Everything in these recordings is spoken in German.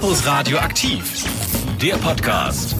Campus Radio aktiv, der Podcast.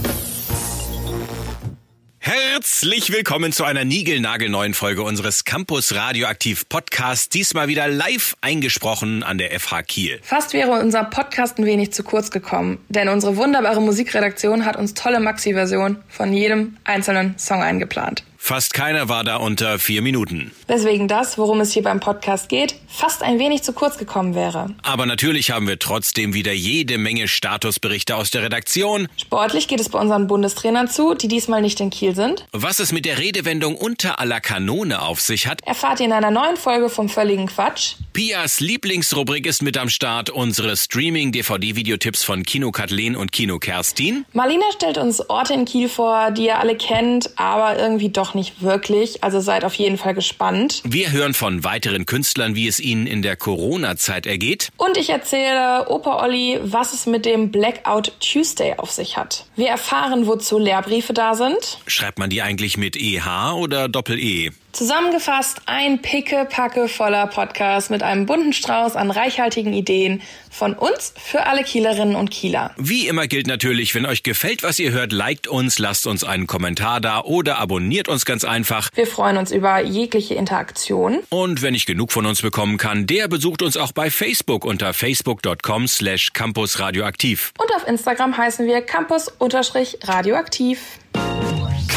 Herzlich willkommen zu einer niegelnagelneuen Folge unseres Campus Radioaktiv Podcasts. Diesmal wieder live eingesprochen an der FH Kiel. Fast wäre unser Podcast ein wenig zu kurz gekommen, denn unsere wunderbare Musikredaktion hat uns tolle Maxi-Version von jedem einzelnen Song eingeplant. Fast keiner war da unter vier Minuten. Weswegen das, worum es hier beim Podcast geht, fast ein wenig zu kurz gekommen wäre. Aber natürlich haben wir trotzdem wieder jede Menge Statusberichte aus der Redaktion. Sportlich geht es bei unseren Bundestrainern zu, die diesmal nicht in Kiel sind. Was es mit der Redewendung unter aller Kanone auf sich hat, Erfahrt ihr in einer neuen Folge vom völligen Quatsch. Pias Lieblingsrubrik ist mit am Start, unsere Streaming-DVD-Videotipps von Kino Kathleen und Kino Kerstin. Marlina stellt uns Orte in Kiel vor, die ihr alle kennt, aber irgendwie doch nicht wirklich. Also seid auf jeden Fall gespannt. Wir hören von weiteren Künstlern, wie es ihnen in der Corona-Zeit ergeht. Und ich erzähle Opa Olli, was es mit dem Blackout Tuesday auf sich hat. Wir erfahren, wozu Lehrbriefe da sind. Schreibt man die eigentlich mit EH oder Doppel-E? Zusammengefasst ein picke-packe voller Podcast mit einem bunten Strauß an reichhaltigen Ideen von uns für alle Kielerinnen und Kieler. Wie immer gilt natürlich, wenn euch gefällt, was ihr hört, liked uns, lasst uns einen Kommentar da oder abonniert uns ganz einfach. Wir freuen uns über jegliche Interaktion. Und wenn ich genug von uns bekommen kann, der besucht uns auch bei Facebook unter facebook.com slash campusradioaktiv. Und auf Instagram heißen wir campus-radioaktiv.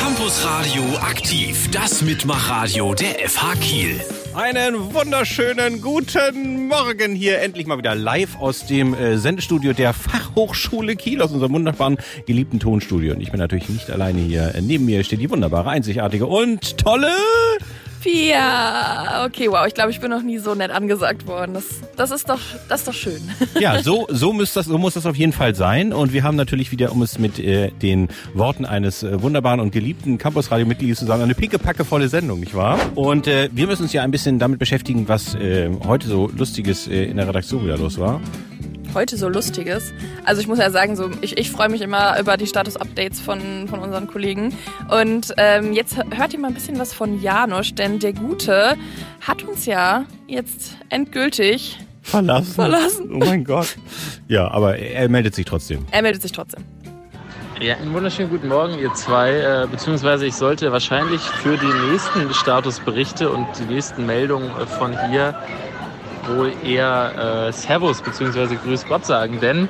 Campus Radio aktiv, das Mitmachradio der FH Kiel. Einen wunderschönen guten Morgen hier endlich mal wieder live aus dem äh, Sendestudio der Fachhochschule Kiel aus unserem wunderbaren geliebten Tonstudio. Und ich bin natürlich nicht alleine hier. Neben mir steht die wunderbare, einzigartige und tolle Pia. Okay, wow, ich glaube, ich bin noch nie so nett angesagt worden. Das, das, ist, doch, das ist doch schön. Ja, so, so, muss das, so muss das auf jeden Fall sein. Und wir haben natürlich wieder, um es mit äh, den Worten eines äh, wunderbaren und geliebten Campus-Radio-Mitglieds zu sagen, eine pickepackevolle Sendung, nicht wahr? Und äh, wir müssen uns ja ein bisschen damit beschäftigen, was äh, heute so Lustiges äh, in der Redaktion wieder los war. Heute so Lustiges. Also ich muss ja sagen, so ich, ich freue mich immer über die Status-Updates von, von unseren Kollegen. Und ähm, jetzt hört ihr mal ein bisschen was von Janusz, denn der Gute hat uns ja jetzt endgültig Verlassen. Verlassen. Oh mein Gott. Ja, aber er, meldet sich trotzdem. Er meldet sich trotzdem. Ja, einen wunderschönen guten Morgen, ihr zwei. Äh, beziehungsweise ich sollte wahrscheinlich für die nächsten Statusberichte und die nächsten Meldungen äh, von hier wohl eher äh, Servus beziehungsweise Grüß Gott sagen, denn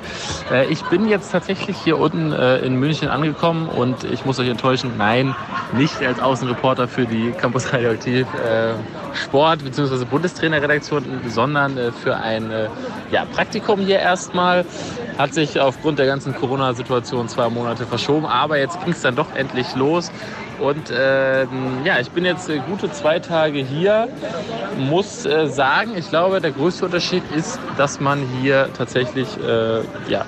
äh, ich bin jetzt tatsächlich hier unten äh, in München angekommen und ich muss euch enttäuschen, nein, nicht als Außenreporter für die Campus Radioaktiv äh, Sport beziehungsweise Bundestrainerredaktion, sondern äh, für ein äh, ja, Praktikum hier erstmal. Hat sich aufgrund der ganzen Corona-Situation zwei Monate verschoben, aber jetzt ging es dann doch endlich los. Und ähm, ja, ich bin jetzt äh, gute zwei Tage hier. Muss äh, sagen, ich glaube, der größte Unterschied ist, dass man hier tatsächlich äh, ja,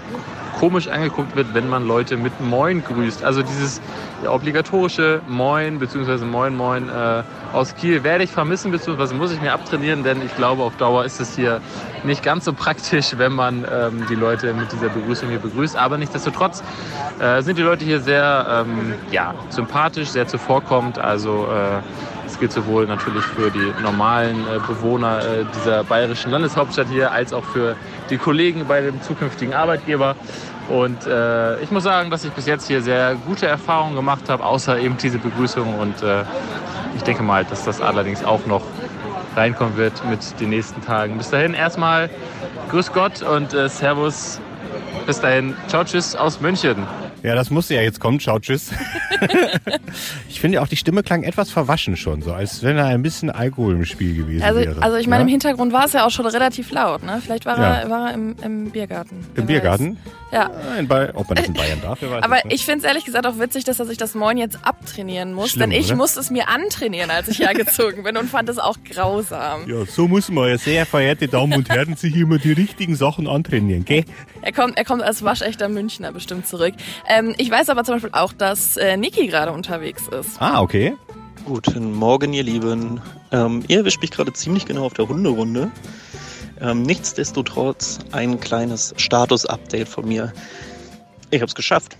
komisch angeguckt wird, wenn man Leute mit Moin grüßt. Also dieses obligatorische Moin bzw. Moin Moin äh, aus Kiel werde ich vermissen bzw. muss ich mir abtrainieren, denn ich glaube, auf Dauer ist es hier nicht ganz so praktisch, wenn man ähm, die Leute mit dieser Begrüßung hier begrüßt. Aber nichtsdestotrotz äh, sind die Leute hier sehr ähm, ja, sympathisch, sehr zuvorkommend. Also äh, es gilt sowohl natürlich für die normalen äh, Bewohner äh, dieser bayerischen Landeshauptstadt hier, als auch für die Kollegen bei dem zukünftigen Arbeitgeber. Und äh, ich muss sagen, dass ich bis jetzt hier sehr gute Erfahrungen gemacht habe, außer eben diese Begrüßung. Und äh, ich denke mal, dass das allerdings auch noch reinkommen wird mit den nächsten Tagen. Bis dahin erstmal Grüß Gott und äh, Servus. Bis dahin. Ciao, tschüss aus München. Ja, das musste ja jetzt kommen. Ciao, tschüss. ich finde auch, die Stimme klang etwas verwaschen schon, so als wenn da ein bisschen Alkohol im Spiel gewesen Also, wäre. also ich meine, im ja? Hintergrund war es ja auch schon relativ laut. Ne? Vielleicht war Ja. er, war er im, im Biergarten. Im weiß. Ja. In ob man das in Bayern darf, wer weiß Aber ich finde es ehrlich gesagt auch witzig, dass er sich das Moin jetzt abtrainieren muss. Schlimm, denn ich oder? musste es mir antrainieren, als ich hergezogen bin und fand es auch grausam. Ja, so muss man ja, sehr verehrte Damen und Herren, sich immer die richtigen Sachen antrainieren, gell? Er kommt, er kommt als waschechter Münchner bestimmt zurück. Ähm, ich weiß aber zum Beispiel auch, dass äh, Niki gerade unterwegs ist. Ah, okay. Guten Morgen, ihr Lieben. Ähm, ihr erwischt mich gerade ziemlich genau auf der Hunderunde. Ähm, nichtsdestotrotz ein kleines Status-Update von mir. Ich habe es geschafft.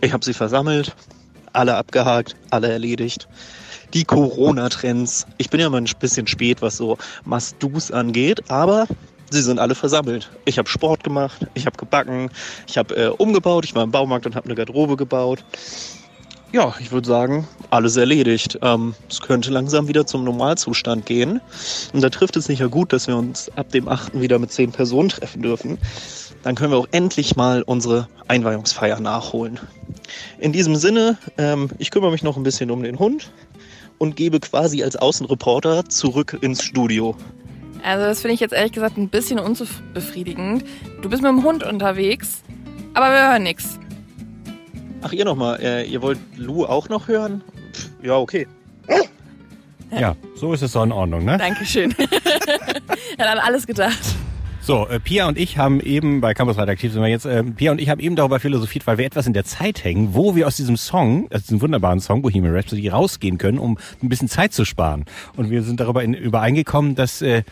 Ich habe sie versammelt, alle abgehakt, alle erledigt. Die Corona-Trends. Ich bin ja mal ein bisschen spät, was so Must-Dos angeht, aber Sie sind alle versammelt. Ich habe Sport gemacht, ich habe gebacken, ich habe äh, umgebaut, ich war im Baumarkt und habe eine Garderobe gebaut. Ja, ich würde sagen, alles erledigt. Ähm, es könnte langsam wieder zum Normalzustand gehen. Und da trifft es sicher gut, dass wir uns ab dem 8. wieder mit zehn Personen treffen dürfen. Dann können wir auch endlich mal unsere Einweihungsfeier nachholen. In diesem Sinne, ähm, ich kümmere mich noch ein bisschen um den Hund und gebe quasi als Außenreporter zurück ins Studio. Also das finde ich jetzt ehrlich gesagt ein bisschen unbefriedigend. Du bist mit dem Hund unterwegs, aber wir hören nichts. Ach, ihr nochmal, äh, ihr wollt Lou auch noch hören? Pff, ja, okay. Ja, so ist es so in Ordnung, ne? Dankeschön. er hat an alles gedacht. So, äh, Pia und ich haben eben, bei Campus Radioaktiv sind wir jetzt, äh, Pia und ich haben eben darüber philosophiert, weil wir etwas in der Zeit hängen, wo wir aus diesem Song, aus diesem wunderbaren Song Bohemian Rhapsody rausgehen können, um ein bisschen Zeit zu sparen. Und wir sind darüber in, übereingekommen, dass äh,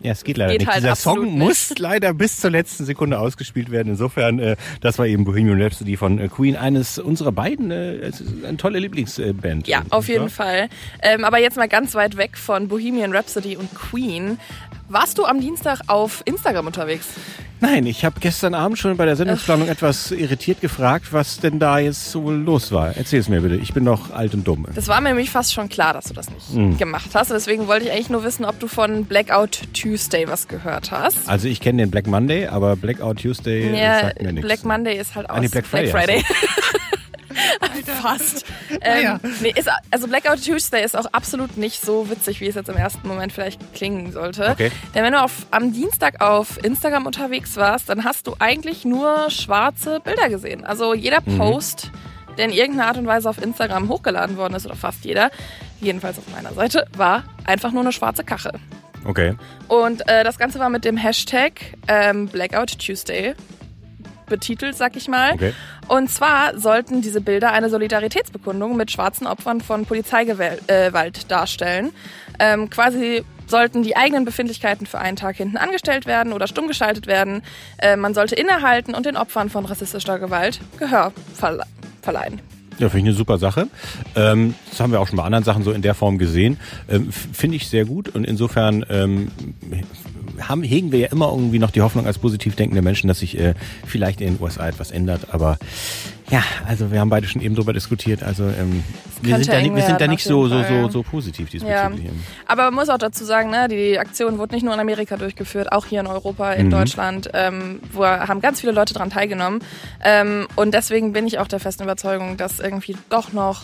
ja, es geht leider Geht nicht. halt Dieser Song nicht. muss leider bis zur letzten Sekunde ausgespielt werden. Insofern, äh, das war eben Bohemian Rhapsody von äh, Queen, eines unserer beiden, äh, eine tolle Lieblingsband. Ja, auf jeden Fall. Ähm, aber jetzt mal ganz weit weg von Bohemian Rhapsody und Queen. Warst du am Dienstag auf Instagram unterwegs? Nein, ich habe gestern Abend schon bei der Sendungsplanung etwas irritiert gefragt, was denn da jetzt so los war. Erzähl es mir bitte. Ich bin noch alt und dumm. Das war mir nämlich fast schon klar, dass du das nicht gemacht hast. Deswegen wollte ich eigentlich nur wissen, ob du von Blackout Tuesday was gehört hast. Also ich kenne den Black Monday, aber Blackout Tuesday Ja, sagt mir nichts. Black Monday ist halt aus nee, Black Friday, Fast. Ähm, nee, ist, also Blackout Tuesday ist auch absolut nicht so witzig, wie es jetzt im ersten Moment vielleicht klingen sollte. Okay. Denn wenn du auf, am Dienstag auf Instagram unterwegs warst, dann hast du eigentlich nur schwarze Bilder gesehen. Also jeder Mhm. Post, der in irgendeiner Art und Weise auf Instagram hochgeladen worden ist, oder fast jeder, jedenfalls auf meiner Seite, war einfach nur eine schwarze Kache. Okay. Und äh, das Ganze war mit dem Hashtag ähm, Blackout Tuesday betitelt, sag ich mal. Okay. Und zwar sollten diese Bilder eine Solidaritätsbekundung mit schwarzen Opfern von Polizeigewalt äh, darstellen. Ähm, quasi sollten die eigenen Befindlichkeiten für einen Tag hinten angestellt werden oder stumm geschaltet werden. Äh, man sollte innehalten und den Opfern von rassistischer Gewalt Gehör verle verleihen. Ja, finde ich eine super Sache. Ähm, das haben wir auch schon bei anderen Sachen so in der Form gesehen. Ähm, finde ich sehr gut und insofern ähm, haben, hegen wir ja immer irgendwie noch die Hoffnung als positiv denkende Menschen, dass sich äh, vielleicht in den USA etwas ändert. Aber ja, also wir haben beide schon eben drüber diskutiert. Also ähm, wir, sind da, wir sind da nicht so, so, so, so positiv Ja, diesbezüglich. aber man muss auch dazu sagen, ne, die Aktion wurde nicht nur in Amerika durchgeführt, auch hier in Europa, in Mhm. Deutschland, ähm, wo haben ganz viele Leute daran teilgenommen. Ähm, und deswegen bin ich auch der festen Überzeugung, dass irgendwie doch noch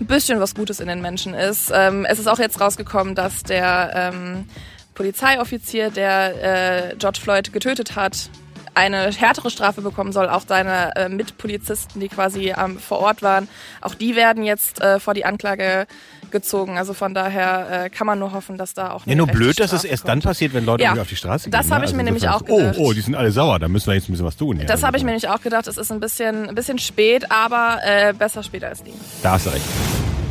ein bisschen was Gutes in den Menschen ist. Ähm, es ist auch jetzt rausgekommen, dass der ähm, Polizeioffizier, der äh, George Floyd getötet hat, eine härtere Strafe bekommen soll. Auch seine äh, Mitpolizisten, die quasi ähm, vor Ort waren, auch die werden jetzt äh, vor die Anklage gezogen. Also von daher äh, kann man nur hoffen, dass da auch Ja, nur blöd, dass es erst kommt. dann passiert, wenn Leute Ja, irgendwie auf die Straße das gehen. ne? habe ich mir nämlich auch gedacht. Oh, oh, die sind alle sauer, da müssen wir jetzt ein bisschen was tun. Ja, Das habe ich Also, mir nämlich auch gedacht. Es ist ein bisschen, ein bisschen spät, aber äh, besser später als nie. Da hast du recht.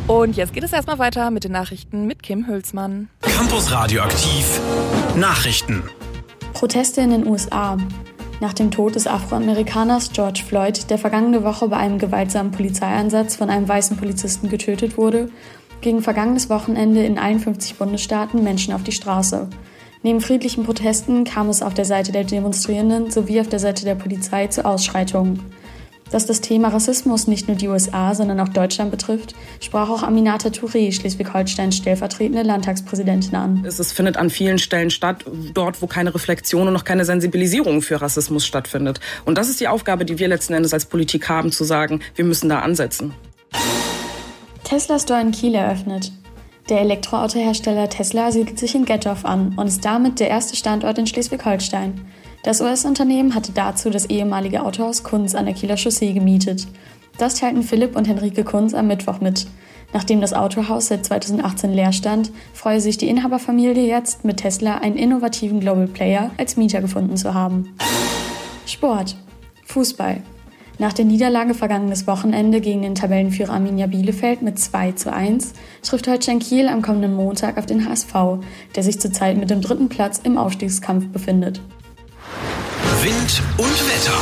Und jetzt geht es erstmal weiter mit den Nachrichten mit Kim Hülsmann. Campus Radioaktiv Nachrichten. Proteste in den USA. Nach dem Tod des Afroamerikaners George Floyd, der vergangene Woche bei einem gewaltsamen Polizeieinsatz von einem weißen Polizisten getötet wurde, gingen vergangenes Wochenende in allen 50 Bundesstaaten Menschen auf die Straße. Neben friedlichen Protesten kam es auf der Seite der Demonstrierenden sowie auf der Seite der Polizei zu Ausschreitungen. Dass das Thema Rassismus nicht nur die USA, sondern auch Deutschland betrifft, sprach auch Aminata Touré, Schleswig-Holsteins stellvertretende Landtagspräsidentin an. Es ist, findet an vielen Stellen statt, dort, wo keine Reflexion und noch keine Sensibilisierung für Rassismus stattfindet. Und das ist die Aufgabe, die wir letzten Endes als Politik haben, zu sagen, wir müssen da ansetzen. Tesla Store in Kiel eröffnet. Der Elektroautohersteller Tesla siedelt sich in Gettorf an und ist damit der erste Standort in Schleswig-Holstein. Das US-Unternehmen hatte dazu das ehemalige Autohaus Kunz an der Kieler Chaussee gemietet. Das teilten Philipp und Henrike Kunz am Mittwoch mit. Nachdem das Autohaus seit 2018 leer stand, freue sich die Inhaberfamilie jetzt, mit Tesla einen innovativen Global Player als Mieter gefunden zu haben. Sport. Fußball. Nach der Niederlage vergangenes Wochenende gegen den Tabellenführer Arminia Bielefeld mit 2 zu 1 trifft Holstein Kiel am kommenden Montag auf den HSV, der sich zurzeit mit dem dritten Platz im Aufstiegskampf befindet. Wind und Wetter.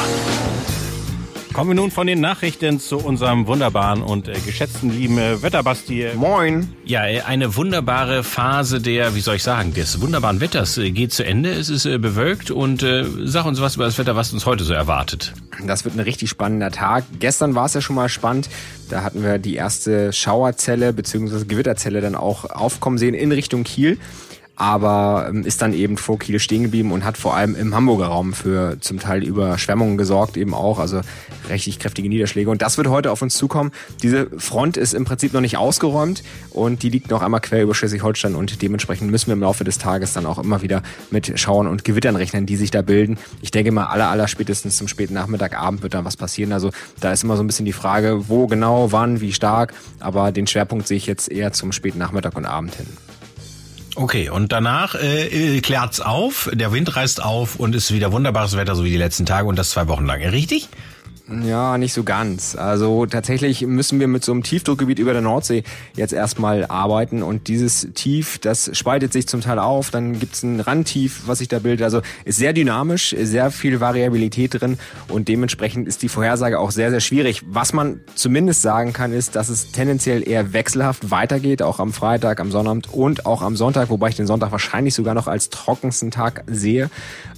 Kommen wir nun von den Nachrichten zu unserem wunderbaren und äh, geschätzten lieben äh, Wetterbasti. Moin. Ja, äh, eine wunderbare Phase der, wie soll ich sagen, des wunderbaren Wetters geht zu Ende. Es ist bewölkt und sag uns was über das Wetter, was uns heute so erwartet. Das wird ein richtig spannender Tag. Gestern war es ja schon mal spannend. Da hatten wir die erste Schauerzelle bzw. Gewitterzelle dann auch aufkommen sehen in Richtung Kiel aber ähm, ist dann eben vor Kiel stehen geblieben und hat vor allem im Hamburger Raum für zum Teil Überschwemmungen gesorgt eben auch, also richtig kräftige Niederschläge. Und das wird heute auf uns zukommen. Diese Front ist im Prinzip noch nicht ausgeräumt und die liegt noch einmal quer über Schleswig-Holstein und dementsprechend müssen wir im Laufe des Tages dann auch immer wieder mit Schauern und Gewittern rechnen, die sich da bilden. Ich denke mal, aller, aller spätestens zum späten Nachmittag, Abend wird dann was passieren. Also da ist immer so ein bisschen die Frage, wo genau, wann, wie stark, aber den Schwerpunkt sehe ich jetzt eher zum späten Nachmittag und Abend hin. Okay, und danach äh, äh, klärt's auf, der Wind reißt auf und ist wieder wunderbares Wetter, so wie die letzten Tage und das zwei Wochen lang. Richtig? Ja, nicht so ganz. Also tatsächlich müssen wir mit so einem Tiefdruckgebiet über der Nordsee jetzt erstmal arbeiten und dieses Tief, das spaltet sich zum Teil auf, dann gibt's ein Randtief, was sich da bildet. Also ist sehr dynamisch, sehr viel Variabilität drin und dementsprechend ist die Vorhersage auch sehr, sehr schwierig. Was man zumindest sagen kann, ist, dass es tendenziell eher wechselhaft weitergeht, auch am Freitag, am Sonnabend und auch am Sonntag, wobei ich den Sonntag wahrscheinlich sogar noch als trockensten Tag sehe.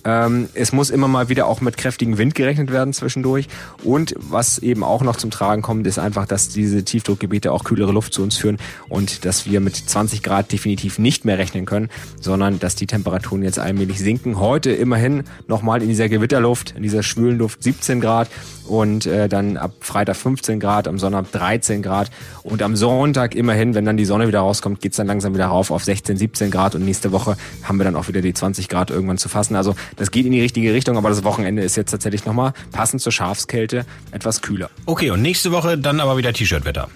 Ähm, es muss immer mal wieder auch mit kräftigem Wind gerechnet werden zwischendurch und was eben auch noch zum Tragen kommt, ist einfach, dass diese Tiefdruckgebiete auch kühlere Luft zu uns führen und dass wir mit 20 Grad definitiv nicht mehr rechnen können, sondern dass die Temperaturen jetzt allmählich sinken. Heute immerhin nochmal in dieser Gewitterluft, in dieser schwülen Luft 17 Grad und äh, dann ab Freitag 15 Grad, am Sonntag 13 Grad und am Sonntag immerhin, wenn dann die Sonne wieder rauskommt, geht's dann langsam wieder rauf auf 16, 17 Grad und nächste Woche haben wir dann auch wieder die 20 Grad irgendwann zu fassen. Also das geht in die richtige Richtung, aber das Wochenende ist jetzt tatsächlich nochmal passend zur Schafskälte etwas kühler. Okay, und nächste Woche dann aber wieder T-Shirt-Wetter.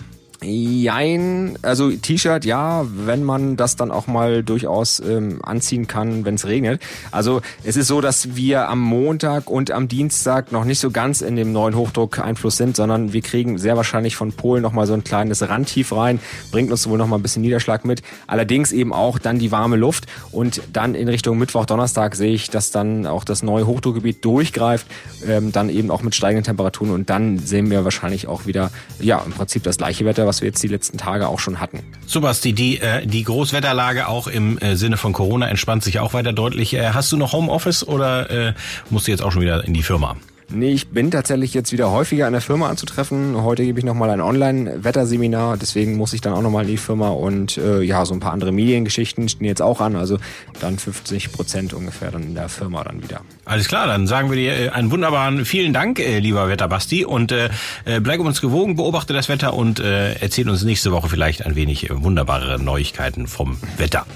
Jein, also T-Shirt ja, wenn man das dann auch mal durchaus ähm, anziehen kann, wenn es regnet. Also es ist so, dass wir am Montag und am Dienstag noch nicht so ganz in dem neuen Hochdruckeinfluss sind, sondern wir kriegen sehr wahrscheinlich von Polen noch mal so ein kleines Randtief rein, bringt uns wohl noch mal ein bisschen Niederschlag mit. Allerdings eben auch dann die warme Luft. Und dann in Richtung Mittwoch, Donnerstag sehe ich, dass dann auch das neue Hochdruckgebiet durchgreift, ähm, dann eben auch mit steigenden Temperaturen. Und dann sehen wir wahrscheinlich auch wieder, ja, im Prinzip das gleiche Wetter, was wir jetzt die letzten Tage auch schon hatten. So Basti, die, äh, die Großwetterlage auch im äh, Sinne von Corona entspannt sich auch weiter deutlich. Äh, hast du noch Homeoffice oder äh, musst du jetzt auch schon wieder in die Firma? Nee, ich bin tatsächlich jetzt wieder häufiger an der Firma anzutreffen. Heute gebe ich nochmal ein Online-Wetterseminar, deswegen muss ich dann auch nochmal in die Firma und äh, ja, so ein paar andere Mediengeschichten stehen jetzt auch an. Also dann 50 Prozent ungefähr dann in der Firma dann wieder. Alles klar, dann sagen wir dir äh, einen wunderbaren vielen Dank, äh, lieber Wetterbasti. Und äh, äh, bleib uns gewogen, beobachte das Wetter und äh, erzähl uns nächste Woche vielleicht ein wenig wunderbare Neuigkeiten vom Wetter.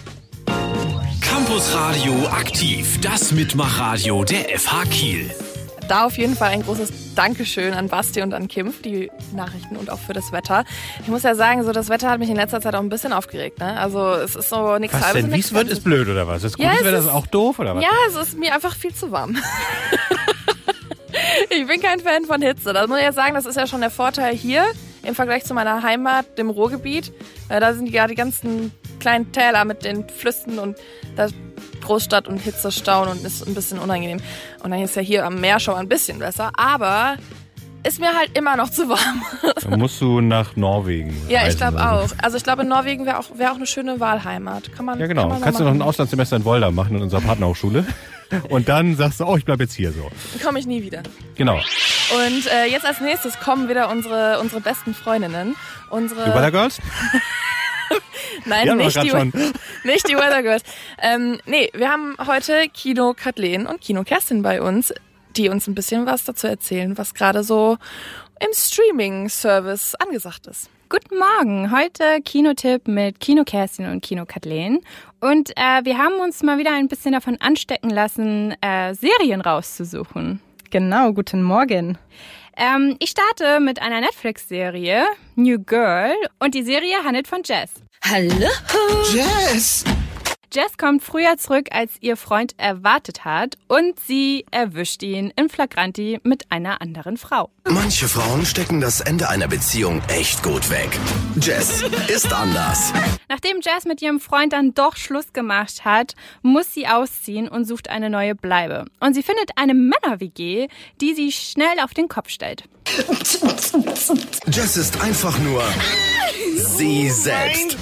Campus Radio aktiv, das Mitmachradio der FH Kiel da auf jeden Fall ein großes Dankeschön an Basti und an Kim für die Nachrichten und auch für das Wetter. Ich muss ja sagen, so das Wetter hat mich in letzter Zeit auch ein bisschen aufgeregt. Ne? Also es ist so nichts was halbes. Denn? Wie es wird, ist blöd oder was? Das ja, gutes Wetter ist auch doof oder was? Ja, es ist mir einfach viel zu warm. ich bin kein Fan von Hitze. Das muss ich ja sagen, das ist ja schon der Vorteil hier im Vergleich zu meiner Heimat, dem Ruhrgebiet. Da sind ja die ganzen kleinen Täler mit den Flüssen und da Großstadt und Hitze stauen und ist ein bisschen unangenehm. Und dann ist ja hier am Meer schon ein bisschen besser, aber ist mir halt immer noch zu warm. Dann musst du nach Norwegen. Ja, ich glaube auch. Also ich glaube, in Norwegen wäre auch, wär auch eine schöne Wahlheimat. Kann man, ja, genau. Kann man Kannst du noch ein Auslandssemester in Wolda machen in unserer Partnerhochschule. Und dann sagst du, oh, ich bleib jetzt hier so. Dann komme ich nie wieder. Genau. Und äh, jetzt als nächstes kommen wieder unsere, unsere besten Freundinnen. Unsere die Girls? Nein, nicht die, nicht die Weather Girls. Ähm, nee, wir haben heute Kino Kathleen und Kino Kerstin bei uns, die uns ein bisschen was dazu erzählen, was gerade so im Streaming-Service angesagt ist. Guten Morgen, heute Kinotipp mit Kino Kerstin und Kino Kathleen. Und äh, wir haben uns mal wieder ein bisschen davon anstecken lassen, äh, Serien rauszusuchen. Genau, guten Morgen. Ähm, ich starte mit einer Netflix-Serie, New Girl, und die Serie handelt von Jess. Hallo! Jess! Jess kommt früher zurück, als ihr Freund erwartet hat und sie erwischt ihn in Flagranti mit einer anderen Frau. Manche Frauen stecken das Ende einer Beziehung echt gut weg. Jess ist anders. Nachdem Jess mit ihrem Freund dann doch Schluss gemacht hat, muss sie ausziehen und sucht eine neue Bleibe. Und sie findet eine Männer-WG, die sie schnell auf den Kopf stellt. Jess ist einfach nur sie selbst.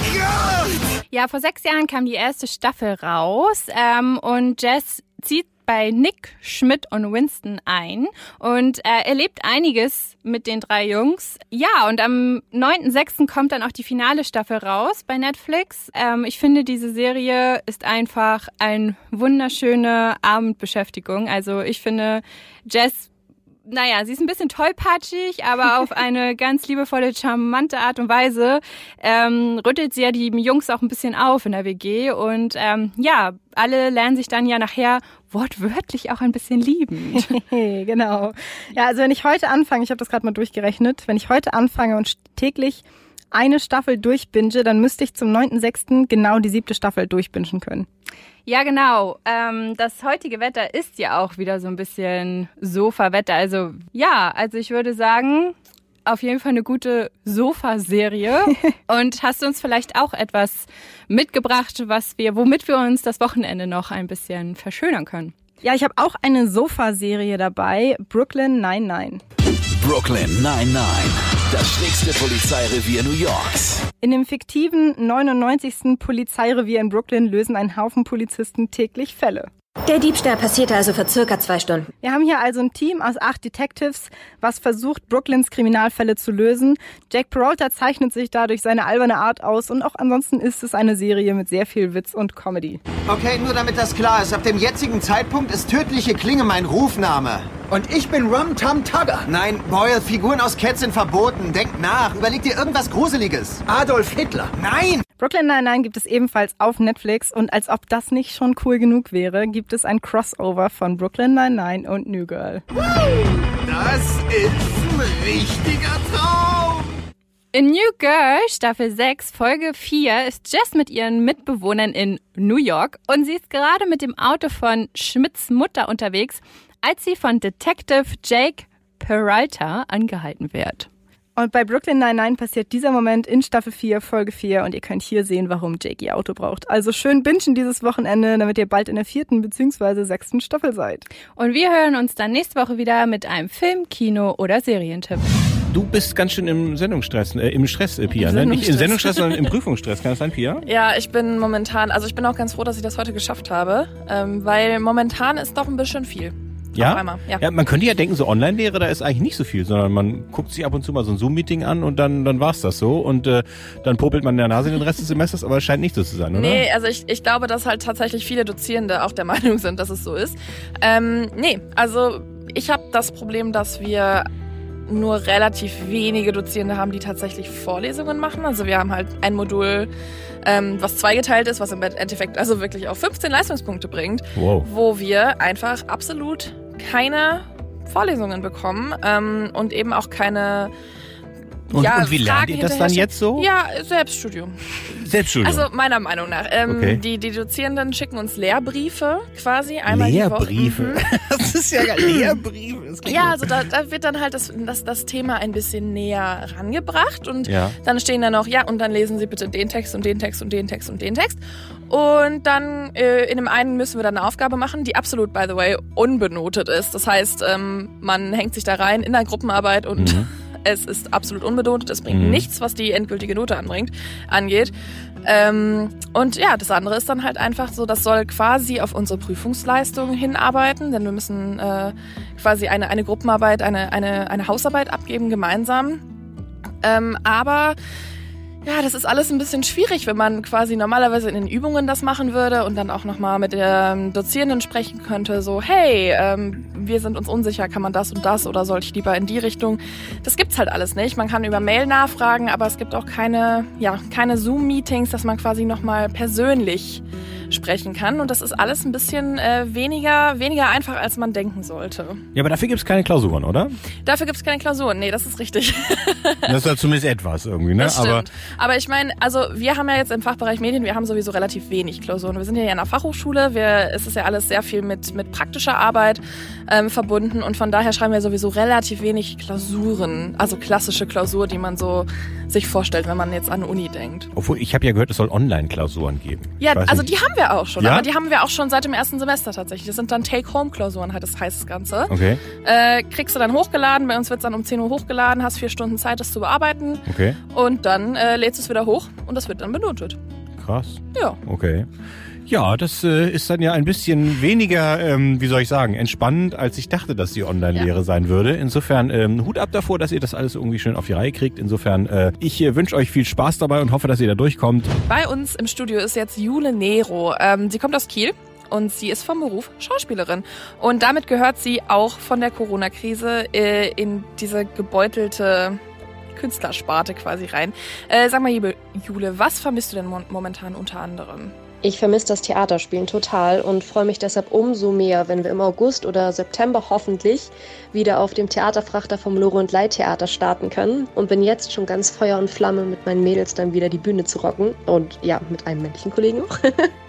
Ja, vor sechs Jahren kam die erste Staffel raus ähm, und Jess zieht bei Nick, Schmidt und Winston ein und äh, erlebt einiges mit den drei Jungs. Ja, und am 9.6. kommt dann auch die finale Staffel raus bei Netflix. Ähm, ich finde, diese Serie ist einfach eine wunderschöne Abendbeschäftigung. Also ich finde, Jess naja, sie ist ein bisschen tollpatschig, aber auf eine ganz liebevolle, charmante Art und Weise ähm, rüttelt sie ja die Jungs auch ein bisschen auf in der WG. Und ähm, ja, alle lernen sich dann ja nachher wortwörtlich auch ein bisschen lieben. genau. Ja, also wenn ich heute anfange, ich habe das gerade mal durchgerechnet, wenn ich heute anfange und täglich eine Staffel durchbinge, dann müsste ich zum 9.6. genau die siebte Staffel durchbingen können. Ja, genau. Ähm, das heutige Wetter ist ja auch wieder so ein bisschen Sofa-Wetter. Also ja, also ich würde sagen, auf jeden Fall eine gute Sofa-Serie. Und hast du uns vielleicht auch etwas mitgebracht, was wir, womit wir uns das Wochenende noch ein bisschen verschönern können? Ja, ich habe auch eine Sofa-Serie dabei, Brooklyn 99. Brooklyn 99. Das schrägste Polizeirevier New Yorks. In dem fiktiven 99. Polizeirevier in Brooklyn lösen ein Haufen Polizisten täglich Fälle. Der Diebstahl passierte also vor circa zwei Stunden. Wir haben hier also ein Team aus acht Detectives, was versucht, Brooklyns Kriminalfälle zu lösen. Jack Peralta zeichnet sich dadurch seine alberne Art aus und auch ansonsten ist es eine Serie mit sehr viel Witz und Comedy. Okay, nur damit das klar ist, ab dem jetzigen Zeitpunkt ist tödliche Klinge mein Rufname. Und ich bin Rum Tum Tugger. Nein, Boyle, Figuren aus Cats sind verboten. Denk nach, überleg dir irgendwas Gruseliges. Adolf Hitler. Nein! Brooklyn Nine-Nine gibt es ebenfalls auf Netflix und als ob das nicht schon cool genug wäre, gibt es ein Crossover von Brooklyn Nine-Nine und New Girl. Das ist ein richtiger Traum! In New Girl, Staffel 6, Folge 4, ist Jess mit ihren Mitbewohnern in New York und sie ist gerade mit dem Auto von Schmidts Mutter unterwegs, als sie von Detective Jake Peralta angehalten wird. Und bei Brooklyn Nine-Nine passiert dieser Moment in Staffel 4, Folge 4 und ihr könnt hier sehen, warum Jake ihr Auto braucht. Also schön bingen dieses Wochenende, damit ihr bald in der vierten bzw. sechsten Staffel seid. Und wir hören uns dann nächste Woche wieder mit einem Film, Kino oder Serientipp. Du bist ganz schön im Sendungsstress, äh, im Stress, äh, Pia. Ne? Nicht im Sendungsstress, sondern im Prüfungsstress. Kann das sein, Pia? Ja, ich bin momentan, also ich bin auch ganz froh, dass ich das heute geschafft habe, ähm, weil momentan ist doch ein bisschen viel. Ja? Auf einmal, ja. ja, man könnte ja denken, so Online-Lehre, da ist eigentlich nicht so viel, sondern man guckt sich ab und zu mal so ein Zoom-Meeting an und dann, dann war's das so und äh, dann popelt man in der Nase den Rest des Semesters, aber es scheint nicht so zu sein, oder? Nee, also ich, ich glaube, dass halt tatsächlich viele Dozierende auch der Meinung sind, dass es so ist. Ähm, nee, also ich habe das Problem, dass wir nur relativ wenige Dozierende haben, die tatsächlich Vorlesungen machen. Also wir haben halt ein Modul, ähm, was zweigeteilt ist, was im Endeffekt also wirklich auf 15 Leistungspunkte bringt, Wow. wo wir einfach absolut keine Vorlesungen bekommen ähm, und eben auch keine Und- ja, und wie lernt ihr das dann jetzt so? Ja, Selbststudium. Selbststudium. Also meiner Meinung nach. Ähm, Okay. die, die Dozierenden schicken uns Lehrbriefe quasi einmal Lehrbriefe? die Woche. Mhm. Das ist ja. Lehrbriefe. Ja, also da, da wird dann halt das, das, das Thema ein bisschen näher rangebracht und Ja. dann stehen da noch, ja, und dann lesen Sie bitte den Text und den Text und den Text und den Text. Und dann äh, in dem einen müssen wir dann eine Aufgabe machen, die absolut, by the way, unbenotet ist. Das heißt, ähm, man hängt sich da rein in der Gruppenarbeit und es ist absolut unbenotet. Es bringt Mhm. nichts, was die endgültige Note anbringt, angeht. Ähm, und ja, das andere ist dann halt einfach so, das soll quasi auf unsere Prüfungsleistung hinarbeiten, denn wir müssen äh, quasi eine, eine Gruppenarbeit, eine, eine, eine Hausarbeit abgeben gemeinsam. Ähm, aber ja, das ist alles ein bisschen schwierig, wenn man quasi normalerweise in den Übungen das machen würde und dann auch nochmal mit dem Dozierenden sprechen könnte, so, hey, ähm, wir sind uns unsicher, kann man das und das oder sollte ich lieber in die Richtung? Das gibt's halt alles nicht. Man kann über Mail nachfragen, aber es gibt auch keine, ja, keine Zoom-Meetings, dass man quasi nochmal persönlich sprechen kann und das ist alles ein bisschen äh, weniger, weniger einfach, als man denken sollte. Ja, aber dafür gibt's keine Klausuren, oder? Dafür gibt's keine Klausuren. Nee, das ist richtig. Das ist ja zumindest etwas irgendwie, ne? Das stimmt. Aber ich meine, also wir haben ja jetzt im Fachbereich Medien, wir haben sowieso relativ wenig Klausuren. Wir sind ja in einer Fachhochschule, wir, es ist ja alles sehr viel mit, mit praktischer Arbeit ähm, verbunden und von daher schreiben wir sowieso relativ wenig Klausuren, also klassische Klausur, die man so sich vorstellt, wenn man jetzt an Uni denkt. Obwohl, ich habe ja gehört, es soll Online-Klausuren geben. Ja, also nicht. die haben wir auch schon, Ja? aber die haben wir auch schon seit dem ersten Semester tatsächlich. Das sind dann Take-Home-Klausuren, halt das heißt das Ganze. Okay. Äh, kriegst du dann hochgeladen, bei uns wird's dann um 10 Uhr hochgeladen, hast vier Stunden Zeit, das zu bearbeiten Okay, und dann äh, lädst du es wieder hoch und das wird dann benotet. krass. Ja. Okay. Ja, das äh, ist dann ja ein bisschen weniger, ähm, wie soll ich sagen, entspannend, als ich dachte, dass die Online-Lehre sein würde. Insofern ähm, Hut ab davor, dass ihr das alles irgendwie schön auf die Reihe kriegt. Insofern, äh, ich äh, wünsche euch viel Spaß dabei und hoffe, dass ihr da durchkommt. Bei uns im Studio ist jetzt Jule Nero. Ähm, sie kommt aus Kiel und sie ist vom Beruf Schauspielerin. Und damit gehört sie auch von der Corona-Krise äh, in diese gebeutelte Künstlersparte quasi rein. Äh, sag mal, liebe Jule, was vermisst du denn mo momentan unter anderem? Ich vermisse das Theaterspielen total und freue mich deshalb umso mehr, wenn wir im August oder September hoffentlich wieder auf dem Theaterfrachter vom Lore und Leih Theater starten können und bin jetzt schon ganz Feuer und Flamme mit meinen Mädels dann wieder die Bühne zu rocken und ja, mit einem männlichen Kollegen auch.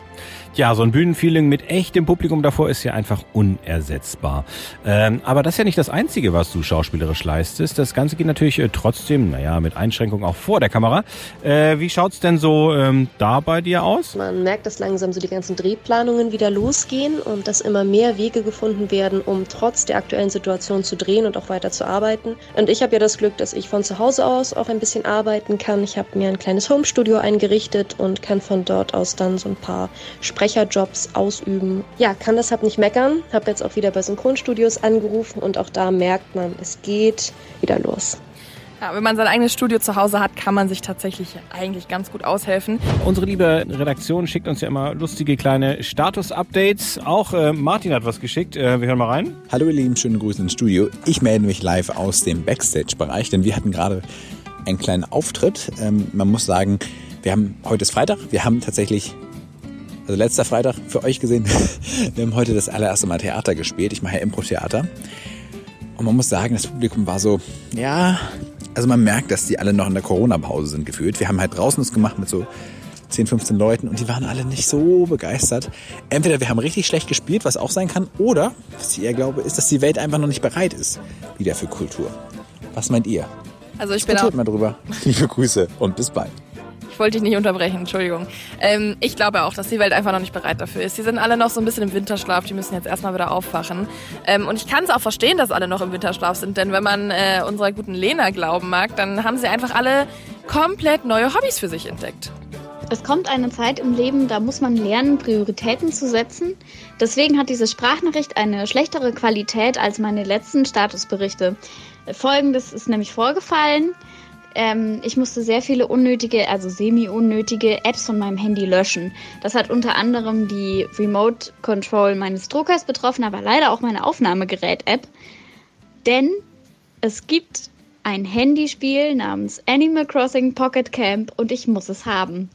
Ja, so ein Bühnenfeeling mit echtem Publikum davor ist ja einfach unersetzbar. Ähm, aber das ist ja nicht das Einzige, was du schauspielerisch leistest. Das Ganze geht natürlich äh, trotzdem, naja, mit Einschränkungen auch vor der Kamera. Äh, wie schaut's denn so ähm, da bei dir aus? Man merkt, dass langsam so die ganzen Drehplanungen wieder losgehen und dass immer mehr Wege gefunden werden, um trotz der aktuellen Situation zu drehen und auch weiter zu arbeiten. Und ich habe ja das Glück, dass ich von zu Hause aus auch ein bisschen arbeiten kann. Ich habe mir ein kleines Homestudio eingerichtet und kann von dort aus dann so ein paar Sprecherjobs ausüben. Ja, kann deshalb nicht meckern. Habe jetzt auch wieder bei Synchronstudios angerufen und auch da merkt man, es geht wieder los. Ja, wenn man sein eigenes Studio zu Hause hat, kann man sich tatsächlich eigentlich ganz gut aushelfen. Unsere liebe Redaktion schickt uns ja immer lustige kleine Status-Updates. Auch äh, Martin hat was geschickt. Äh, wir hören mal rein. Hallo ihr Lieben, schönen Grüße ins Studio. Ich melde mich live aus dem Backstage-Bereich, denn wir hatten gerade einen kleinen Auftritt. Ähm, man muss sagen, wir haben heute ist Freitag, wir haben tatsächlich, also letzter Freitag für euch gesehen, wir haben heute das allererste Mal Theater gespielt. Ich mache ja Impro-Theater. Und man muss sagen, das Publikum war so, ja, also man merkt, dass die alle noch in der Corona-Pause sind gefühlt. Wir haben halt draußen das gemacht mit so 10, 15 Leuten und die waren alle nicht so begeistert. Entweder wir haben richtig schlecht gespielt, was auch sein kann, oder, was ich eher glaube, ist, dass die Welt einfach noch nicht bereit ist wieder für Kultur. Was meint ihr? Also ich bin auch, mal drüber. Liebe Grüße und bis bald. Ich wollte dich nicht unterbrechen, Entschuldigung. Ähm, ich glaube auch, dass die Welt einfach noch nicht bereit dafür ist. Die sind alle noch so ein bisschen im Winterschlaf, die müssen jetzt erstmal wieder aufwachen. Ähm, und ich kann es auch verstehen, dass alle noch im Winterschlaf sind, denn wenn man äh, unserer guten Lena glauben mag, dann haben sie einfach alle komplett neue Hobbys für sich entdeckt. Es kommt eine Zeit im Leben, da muss man lernen, Prioritäten zu setzen. Deswegen hat diese Sprachnachricht eine schlechtere Qualität als meine letzten Statusberichte. Folgendes ist nämlich vorgefallen. Ähm, ich musste sehr viele unnötige, also semi-unnötige Apps von meinem Handy löschen. Das hat unter anderem die Remote Control meines Druckers betroffen, aber leider auch meine Aufnahmegerät-App. Denn es gibt ein Handyspiel namens Animal Crossing Pocket Camp und ich muss es haben.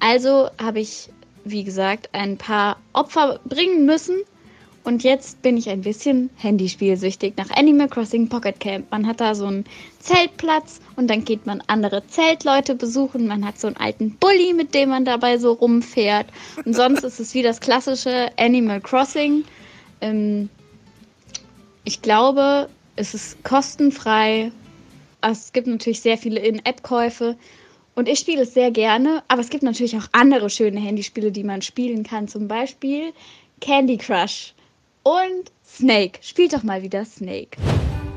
Also habe ich, wie gesagt, ein paar Opfer bringen müssen. Und jetzt bin ich ein bisschen Handyspielsüchtig nach Animal Crossing Pocket Camp. Man hat da so einen Zeltplatz und dann geht man andere Zeltleute besuchen. Man hat so einen alten Bulli, mit dem man dabei so rumfährt. Und sonst ist es wie das klassische Animal Crossing. Ähm, ich glaube, es ist kostenfrei. Es gibt natürlich sehr viele In-App-Käufe. Und ich spiele es sehr gerne, aber es gibt natürlich auch andere schöne Handyspiele, die man spielen kann. Zum Beispiel Candy Crush und Snake. Spielt doch mal wieder Snake.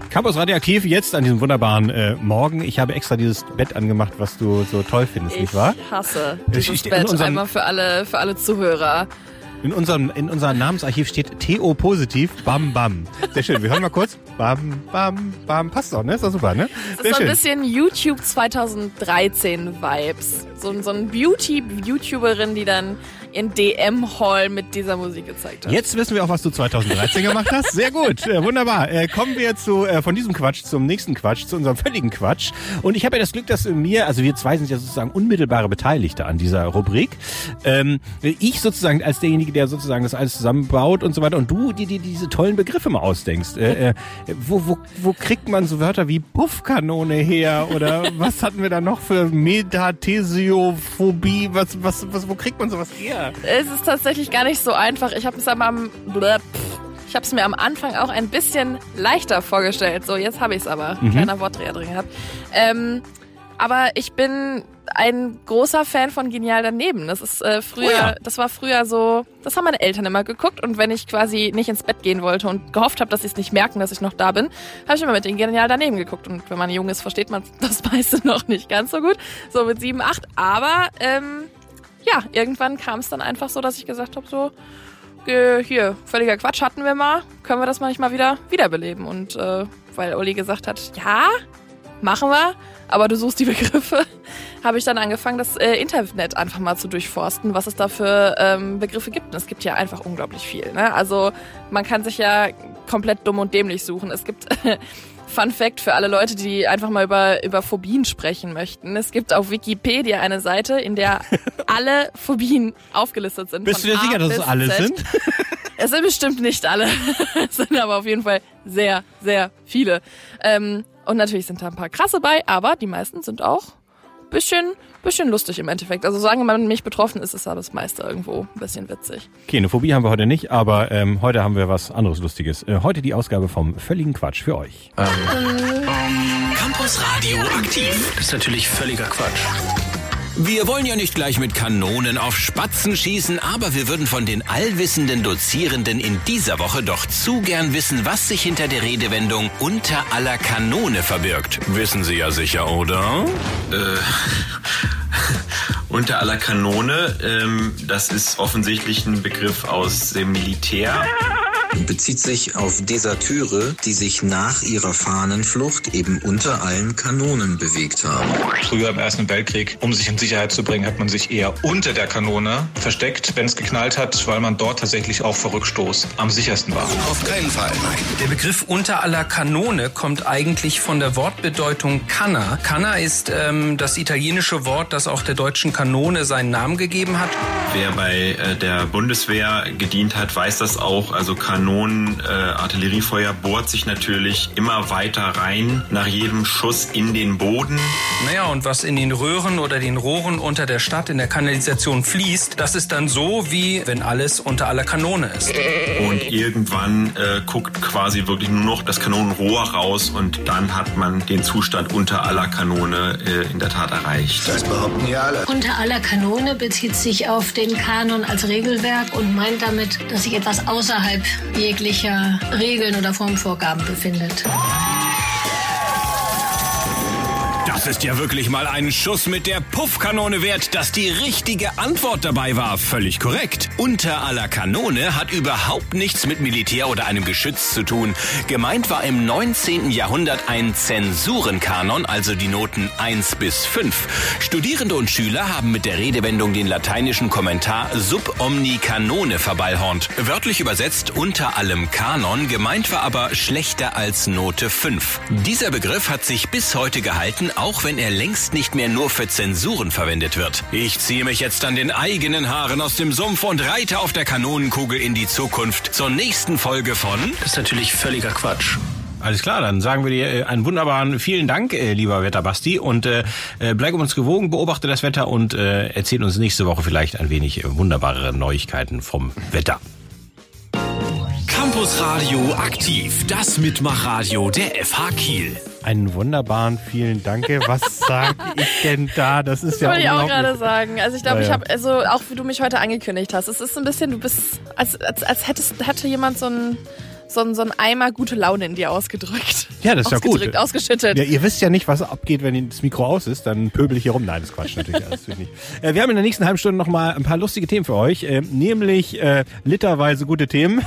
Campus Radioaktiv jetzt an diesem wunderbaren äh, Morgen. Ich habe extra dieses Bett angemacht, was du so toll findest, Ich nicht wahr? hasse Ich- dieses ich- in Bett unserem- einmal für alle, für alle Zuhörer. In unserem, in unserem Namensarchiv steht TO positiv, bam bam. Sehr schön. Wir hören mal kurz. Bam, bam, bam. Passt doch, ne? Ist doch super, ne? Das Sehr ist so ein bisschen YouTube 2013 Vibes. So, so ein Beauty-YouTuberin, die dann ihren DM-Hall mit dieser Musik gezeigt hat. Jetzt wissen wir auch, was du 2013 gemacht hast. Sehr gut, äh, wunderbar. Äh, kommen wir zu äh, von diesem Quatsch zum nächsten Quatsch, zu unserem völligen Quatsch. Und ich habe ja das Glück, dass mir, also wir zwei sind ja sozusagen unmittelbare Beteiligte an dieser Rubrik. Ähm, ich sozusagen als derjenige, der sozusagen das alles zusammenbaut und so weiter, und du, die, die diese tollen Begriffe mal ausdenkst. Äh, äh, wo, wo, wo kriegt man so Wörter wie Puffkanone her? Oder was hatten wir da noch für Metathesiophobie? Was, was, was, wo kriegt man sowas her? Es ist tatsächlich gar nicht so einfach. Ich habe es am ich habe es mir am Anfang auch ein bisschen leichter vorgestellt. So, jetzt habe ich es aber. Mhm. Kleiner Wortdreher drin gehabt. Ähm, aber ich bin ein großer Fan von Genial daneben. Das ist äh, früher, Oh ja. das war früher so, das haben meine Eltern immer geguckt und wenn ich quasi nicht ins Bett gehen wollte und gehofft habe, dass sie es nicht merken, dass ich noch da bin, habe ich immer mit den Genial daneben geguckt und wenn man jung ist, versteht man das meiste noch nicht ganz so gut, so mit sieben, acht. Aber ähm, ja, irgendwann kam es dann einfach so, dass ich gesagt habe, so äh, hier völliger Quatsch hatten wir mal, können wir das mal nicht mal wieder wiederbeleben und äh, weil Uli gesagt hat, ja, machen wir, aber du suchst die Begriffe, habe ich dann angefangen, das äh, Internet einfach mal zu durchforsten, was es da für ähm, Begriffe gibt. Und es gibt ja einfach unglaublich viel. Ne? Also man kann sich ja komplett dumm und dämlich suchen. Es gibt Fun Fact für alle Leute, die einfach mal über, über Phobien sprechen möchten. Es gibt auf Wikipedia eine Seite, in der alle Phobien aufgelistet sind. Bist du dir A sicher, dass es alle Z. sind? Es sind bestimmt nicht alle. es sind aber auf jeden Fall sehr, sehr viele. Ähm, und natürlich sind da ein paar krasse bei, aber die meisten sind auch bisschen, bisschen lustig im Endeffekt. Also solange man nicht betroffen ist, ist ja das meiste irgendwo ein bisschen witzig. Okay, eine Phobie haben wir heute nicht, aber ähm, heute haben wir was anderes Lustiges. Äh, heute die Ausgabe vom völligen Quatsch für euch. Campus Radio aktiv. Das ist natürlich völliger Quatsch. Wir wollen ja nicht gleich mit Kanonen auf Spatzen schießen, aber wir würden von den allwissenden Dozierenden in dieser Woche doch zu gern wissen, was sich hinter der Redewendung unter aller Kanone verbirgt. Wissen Sie ja sicher, oder? Äh, unter aller Kanone, ähm, das ist offensichtlich ein Begriff aus dem Militär. Bezieht sich auf Deserteure, die sich nach ihrer Fahnenflucht eben unter allen Kanonen bewegt haben. Früher im Ersten Weltkrieg, um sich in Sicherheit zu bringen, hat man sich eher unter der Kanone versteckt, wenn es geknallt hat, weil man dort tatsächlich auch vor Rückstoß am sichersten war. Auf keinen Fall. Der Begriff unter aller Kanone kommt eigentlich von der Wortbedeutung Canna. Canna ist ähm, das italienische Wort, das auch der deutschen Kanone seinen Namen gegeben hat. Wer bei äh, der Bundeswehr gedient hat, weiß das auch. Also Kanonen, äh, bohrt sich natürlich immer weiter rein nach jedem Schuss in den Boden. Naja, und was in den Röhren oder den Rohren unter der Stadt in der Kanalisation fließt, das ist dann so, wie wenn alles unter aller Kanone ist. Und irgendwann äh, guckt quasi wirklich nur noch das Kanonenrohr raus und dann hat man den Zustand unter aller Kanone äh, in der Tat erreicht. Das behaupten ja alle. Unter aller Kanone bezieht sich auf den Kanon als Regelwerk und meint damit, dass sich etwas außerhalb jeglicher Regeln oder Formvorgaben befindet. Das ist ja wirklich mal ein Schuss mit der Puffkanone wert, dass die richtige Antwort dabei war. Völlig korrekt. Unter aller Kanone hat überhaupt nichts mit Militär oder einem Geschütz zu tun. Gemeint war im 19. Jahrhundert ein Zensurenkanon, also die Noten 1 bis 5. Studierende und Schüler haben mit der Redewendung den lateinischen Kommentar sub omni canone verballhornt. Wörtlich übersetzt unter allem Kanon, gemeint war aber schlechter als Note 5. Dieser Begriff hat sich bis heute gehalten, auch wenn er längst nicht mehr nur für Zensuren verwendet wird. Ich ziehe mich jetzt an den eigenen Haaren aus dem Sumpf und reite auf der Kanonenkugel in die Zukunft zur nächsten Folge von... Das ist natürlich völliger Quatsch. Alles klar, dann sagen wir dir äh, einen wunderbaren vielen Dank, äh, lieber Wetterbasti. Und äh, äh, bleib uns gewogen, beobachte das Wetter und äh, erzähl uns nächste Woche vielleicht ein wenig wunderbare Neuigkeiten vom Wetter. Campus Radio aktiv, das Mitmachradio der FH Kiel. Einen wunderbaren vielen Dank. Was sag ich denn da? Das ist Das ja wollte ich auch gerade sagen. Also ich glaube, Ja, ich habe, also auch wie du mich heute angekündigt hast, es ist ein bisschen, du bist, als, als, als hättest, hätte jemand so ein, so ein, so ein Eimer gute Laune in dir ausgedrückt. Ja, das ist ja gut. Ausgedrückt, ausgeschüttet. Ja, ihr wisst ja nicht, was abgeht, wenn das Mikro aus ist, dann pöbel ich hier rum. Nein, das ist Quatsch natürlich. Alles nicht. Äh, wir haben in der nächsten halben Stunde noch mal ein paar lustige Themen für euch, äh, nämlich äh, literweise gute Themen.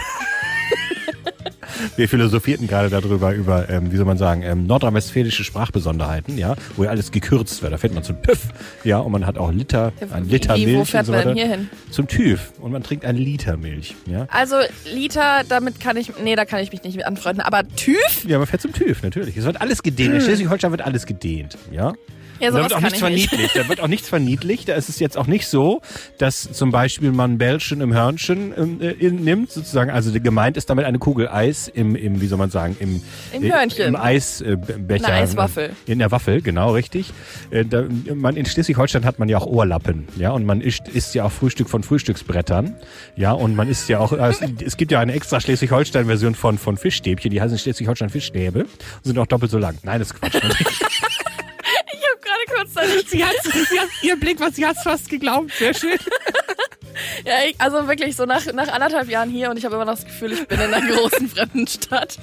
Wir philosophierten gerade darüber, über, ähm, wie soll man sagen, ähm, nordrhein-westfälische Sprachbesonderheiten, ja, wo ja alles gekürzt wird. Da fährt man zum TÜV, ja, und man hat auch Liter, ein Liter wie, Milch wo fährt und so man weiter. denn hier hin? Zum TÜV. Und man trinkt einen Liter Milch, ja. Also Liter, damit kann ich, nee, da kann ich mich nicht mit anfreunden. Aber TÜV? Ja, man fährt zum TÜV, natürlich. Es wird alles gedehnt. In Schleswig-Holstein wird alles gedehnt, ja. Ja, da wird auch nichts ich nicht. verniedlicht. Da wird auch nichts verniedlicht. Da ist es jetzt auch nicht so, dass zum Beispiel man Bällchen im Hörnchen ähm, äh, in- nimmt, sozusagen. Also gemeint ist damit eine Kugel Eis im, im wie soll man sagen, im, Im äh, Hörnchen. Im Eisbecher. Eine Eiswaffel. In der Waffel, genau, richtig. Äh, da, man, in Schleswig-Holstein hat man ja auch Ohrlappen, ja, und man isst, isst ja auch Frühstück von Frühstücksbrettern, ja, und man isst ja auch, äh, es, es gibt ja eine extra Schleswig-Holstein-Version von, von Fischstäbchen, die heißen Schleswig-Holstein Fischstäbe und sind auch doppelt so lang. Nein, das ist Quatsch. Ich habe gerade kurz da sie hat, sie hat, ihr Blick, was sie hat fast geglaubt. Sehr schön. Ja, ich, also wirklich so nach, nach anderthalb Jahren hier und ich habe immer noch das Gefühl, ich bin in einer großen fremden Stadt.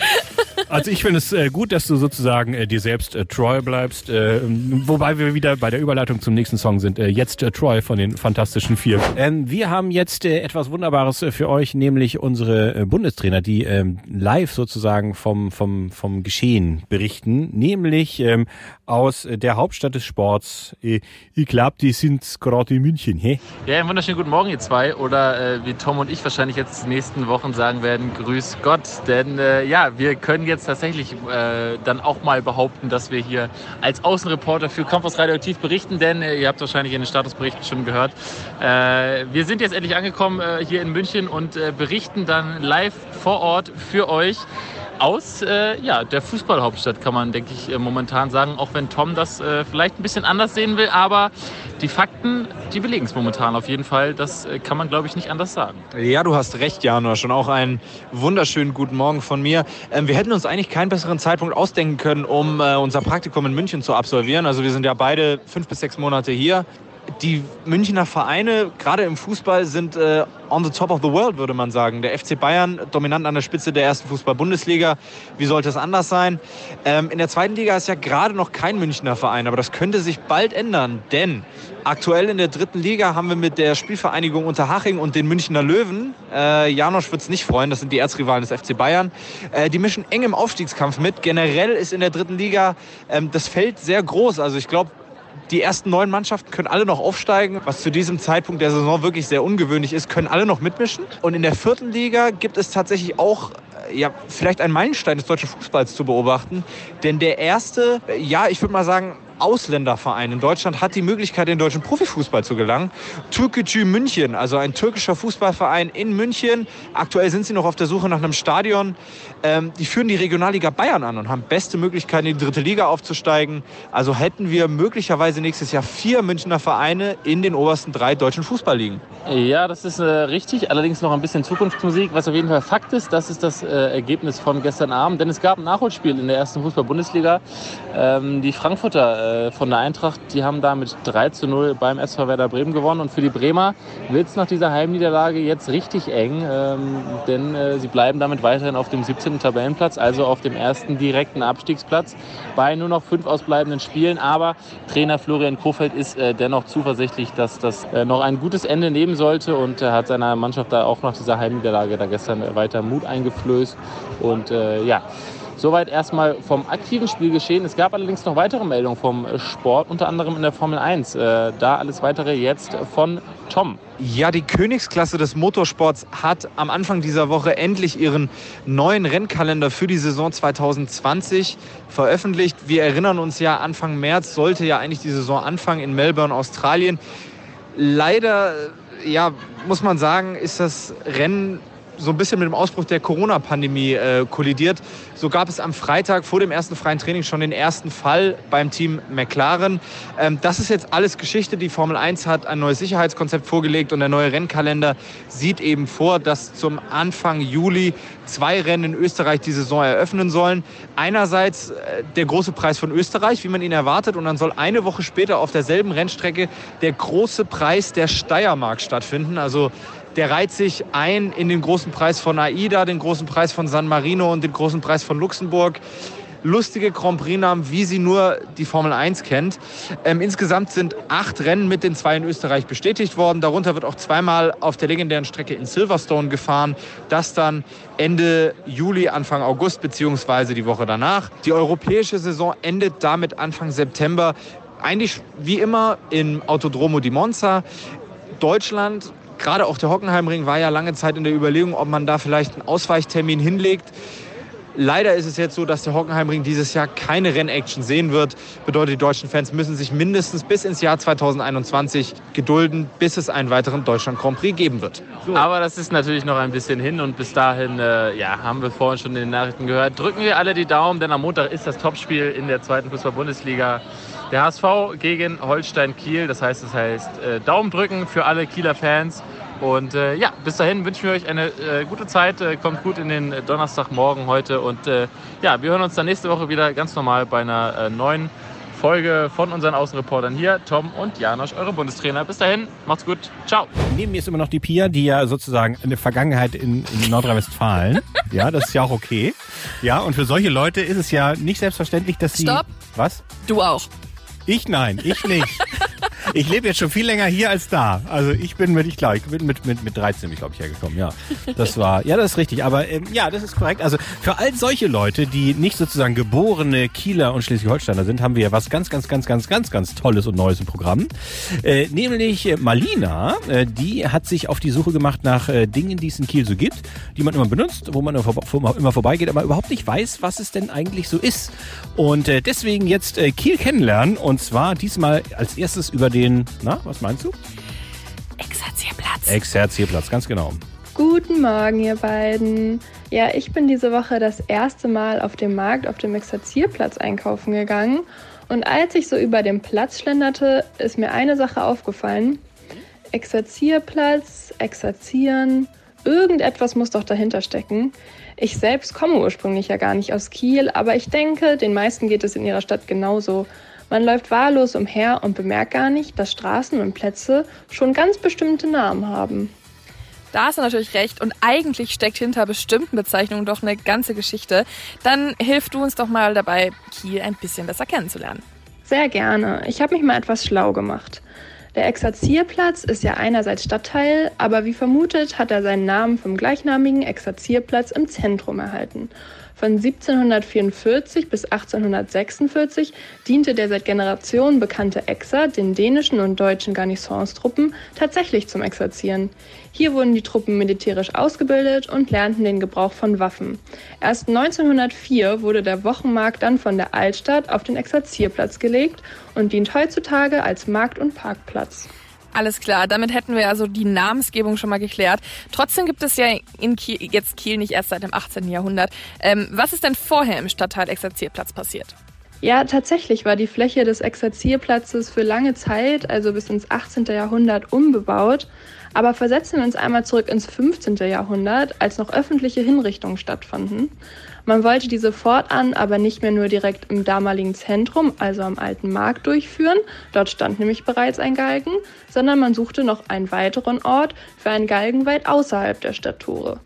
Also ich finde es äh, gut, dass du sozusagen äh, dir selbst äh, treu bleibst. Äh, wobei wir wieder bei der Überleitung zum nächsten Song sind. Äh, jetzt äh, Troy von den Fantastischen Vier. Ähm, wir haben jetzt äh, etwas Wunderbares äh, für euch, nämlich unsere äh, Bundestrainer, die ähm, live sozusagen vom, vom, vom Geschehen berichten. Nämlich ähm, aus äh, der Hauptstadt des Sports. Äh, ich glaube, die sind gerade in München. Hä? Ja, einen wunderschönen guten Morgen, ihr zwei. Oder äh, wie Tom und ich wahrscheinlich jetzt die nächsten Wochen sagen werden, grüß Gott. Denn äh, ja, wir können jetzt tatsächlich äh, dann auch mal behaupten, dass wir hier als Außenreporter für Campus Radioaktiv berichten. Denn äh, ihr habt wahrscheinlich in den Statusberichten schon gehört. Äh, wir sind jetzt endlich angekommen äh, hier in München und berichten dann live vor Ort für euch aus äh, ja, der Fußballhauptstadt, kann man, denke ich, äh, momentan sagen. Auch wenn Tom das äh, vielleicht ein bisschen anders sehen will. Aber die Fakten, die belegen es momentan auf jeden Fall. Das äh, kann man, glaube ich, nicht anders sagen. Ja, du hast recht, Janosch. Und auch einen wunderschönen guten Morgen von mir. Ähm, wir hätten uns eigentlich keinen besseren Zeitpunkt ausdenken können, um äh, unser Praktikum in München zu absolvieren. Also wir sind ja beide fünf bis sechs Monate hier. Die Münchner Vereine, gerade im Fußball, sind äh, on the top of the world, würde man sagen. Der FC Bayern dominant an der Spitze der ersten Fußball-Bundesliga. Wie sollte es anders sein? Ähm, in der zweiten Liga ist ja gerade noch kein Münchner Verein, aber das könnte sich bald ändern, denn aktuell in der dritten Liga haben wir mit der Spielvereinigung Unterhaching und den Münchner Löwen, äh, Janosch wird es nicht freuen, das sind die Erzrivalen des FC Bayern, äh, die mischen eng im Aufstiegskampf mit. Generell ist in der dritten Liga ähm, das Feld sehr groß. Also ich glaube, die ersten neun Mannschaften können alle noch aufsteigen, was zu diesem Zeitpunkt der Saison wirklich sehr ungewöhnlich ist, können alle noch mitmischen. Und in der vierten Liga gibt es tatsächlich auch äh, ja, vielleicht einen Meilenstein des deutschen Fußballs zu beobachten. Denn der erste, äh, ja, ich würde mal sagen, Ausländerverein in Deutschland hat die Möglichkeit, in den deutschen Profifußball zu gelangen. Türkgücü München, also ein türkischer Fußballverein in München. Aktuell sind sie noch auf der Suche nach einem Stadion. Ähm, die führen die Regionalliga Bayern an und haben beste Möglichkeiten, in die dritte Liga aufzusteigen. Also hätten wir möglicherweise nächstes Jahr vier Münchner Vereine in den obersten drei deutschen Fußballligen. Ja, das ist äh, richtig. Allerdings noch ein bisschen Zukunftsmusik. Was auf jeden Fall Fakt ist, das ist das äh, Ergebnis von gestern Abend. Denn es gab ein Nachholspiel in der ersten Fußball-Bundesliga. Ähm, die Frankfurter äh, von der Eintracht, die haben da mit 3 zu 0 beim SV Werder Bremen gewonnen. Und für die Bremer wird es nach dieser Heimniederlage jetzt richtig eng. Ähm, denn äh, sie bleiben damit weiterhin auf dem 17. Tabellenplatz, also auf dem ersten direkten Abstiegsplatz bei nur noch fünf ausbleibenden Spielen. Aber Trainer Florian Kofeld ist äh, dennoch zuversichtlich, dass das äh, noch ein gutes Ende nehmen sollte und hat seiner Mannschaft da auch nach dieser Heimniederlage da gestern weiter Mut eingeflößt. Und äh, ja, Soweit erstmal vom aktiven Spielgeschehen. Es gab allerdings noch weitere Meldungen vom Sport, unter anderem in der Formel 1. Äh, da alles weitere jetzt von Tom. Ja, die Königsklasse des Motorsports hat am Anfang dieser Woche endlich ihren neuen Rennkalender für die Saison 2020 veröffentlicht. Wir erinnern uns ja, Anfang März sollte ja eigentlich die Saison anfangen in Melbourne, Australien. Leider, ja, muss man sagen, ist das Rennen so ein bisschen mit dem Ausbruch der Corona-Pandemie äh, kollidiert. So gab es am Freitag vor dem ersten freien Training schon den ersten Fall beim Team McLaren. Ähm, das ist jetzt alles Geschichte. Die Formel 1 hat ein neues Sicherheitskonzept vorgelegt und der neue Rennkalender sieht eben vor, dass zum Anfang Juli zwei Rennen in Österreich die Saison eröffnen sollen. Einerseits äh, der große Preis von Österreich, wie man ihn erwartet, und dann soll eine Woche später auf derselben Rennstrecke der große Preis der Steiermark stattfinden. Also der reiht sich ein in den großen Preis von AIDA, den großen Preis von San Marino und den großen Preis von Luxemburg. lustige Grand Prix-Namen, wie sie nur die Formel 1 kennt. Ähm, insgesamt sind acht Rennen mit den zwei in Österreich bestätigt worden. Darunter wird auch zweimal auf der legendären Strecke in Silverstone gefahren. Das dann Ende Juli, Anfang August beziehungsweise die Woche danach. Die europäische Saison endet damit Anfang September. Eigentlich wie immer im Autodromo di Monza. Deutschland gerade auch der Hockenheimring war ja lange Zeit in der Überlegung, ob man da vielleicht einen Ausweichtermin hinlegt. Leider ist es jetzt so, dass der Hockenheimring dieses Jahr keine Rennaction sehen wird. Bedeutet, die deutschen Fans müssen sich mindestens bis ins Jahr 2021 gedulden, bis es einen weiteren Deutschland Grand Prix geben wird. Aber das ist natürlich noch ein bisschen hin und bis dahin, äh, ja, haben wir vorhin schon in den Nachrichten gehört. Drücken wir alle die Daumen, denn am Montag ist das Topspiel in der zweiten Fußball-Bundesliga. Der HSV gegen Holstein Kiel. Das heißt, das heißt äh, Daumen drücken für alle Kieler Fans. Und äh, ja, bis dahin wünschen wir euch eine äh, gute Zeit. Äh, kommt gut in den Donnerstagmorgen heute. Und äh, ja, wir hören uns dann nächste Woche wieder ganz normal bei einer äh, neuen Folge von unseren Außenreportern hier, Tom und Janosch, eure Bundestrainer. Bis dahin, macht's gut. Ciao. Neben mir ist immer noch die Pia, die ja sozusagen eine Vergangenheit in, in Nordrhein-Westfalen. ja, das ist ja auch okay. Ja, und für solche Leute ist es ja nicht selbstverständlich, dass sie. Stopp. Was? Du auch. Ich nein, ich nicht. Ich lebe jetzt schon viel länger hier als da. Also ich bin mit, ich glaube, ich bin mit, mit, mit 13, glaube ich, hergekommen, ja. Das war, ja, das ist richtig. Aber ähm, ja, das ist korrekt. Also für all solche Leute, die nicht sozusagen geborene Kieler und Schleswig-Holsteiner sind, haben wir ja was ganz, ganz, ganz, ganz, ganz, ganz Tolles und Neues im Programm. Äh, nämlich äh, Malina, äh, die hat sich auf die Suche gemacht nach äh, Dingen, die es in Kiel so gibt, die man immer benutzt, wo man immer, vor, immer vorbeigeht, aber überhaupt nicht weiß, was es denn eigentlich so ist. Und äh, deswegen jetzt äh, Kiel kennenlernen und zwar diesmal als erstes über den, na, was meinst du? Exerzierplatz. Exerzierplatz, ganz genau. Guten Morgen, ihr beiden. Ja, ich bin diese Woche das erste Mal auf dem Markt auf dem Exerzierplatz einkaufen gegangen. Und als ich so über den Platz schlenderte, ist mir eine Sache aufgefallen. Exerzierplatz, Exerzieren, irgendetwas muss doch dahinter stecken. Ich selbst komme ursprünglich ja gar nicht aus Kiel, aber ich denke, den meisten geht es in ihrer Stadt genauso. Man läuft wahllos umher und bemerkt gar nicht, dass Straßen und Plätze schon ganz bestimmte Namen haben. Da hast du natürlich recht und eigentlich steckt hinter bestimmten Bezeichnungen doch eine ganze Geschichte. Dann hilf du uns doch mal dabei, Kiel ein bisschen besser kennenzulernen. Sehr gerne. Ich habe mich mal etwas schlau gemacht. Der Exerzierplatz ist ja einerseits Stadtteil, aber wie vermutet hat er seinen Namen vom gleichnamigen Exerzierplatz im Zentrum erhalten. Von 1744 bis 1846 diente der seit Generationen bekannte Exer den dänischen und deutschen Garnisonstruppen tatsächlich zum Exerzieren. Hier wurden die Truppen militärisch ausgebildet und lernten den Gebrauch von Waffen. Erst 1904 wurde der Wochenmarkt dann von der Altstadt auf den Exerzierplatz gelegt und dient heutzutage als Markt- und Parkplatz. Alles klar, damit hätten wir also die Namensgebung schon mal geklärt. Trotzdem gibt es ja in Kiel, jetzt Kiel nicht erst seit dem 18. Jahrhundert. Ähm, was ist denn vorher im Stadtteil Exerzierplatz passiert? Ja, tatsächlich war die Fläche des Exerzierplatzes für lange Zeit, also bis ins 18. Jahrhundert, unbebaut. Aber versetzen wir uns einmal zurück ins 15. Jahrhundert, als noch öffentliche Hinrichtungen stattfanden. Man wollte diese fortan aber nicht mehr nur direkt im damaligen Zentrum, also am alten Markt, durchführen, dort stand nämlich bereits ein Galgen, sondern man suchte noch einen weiteren Ort für einen Galgen weit außerhalb der Stadttore.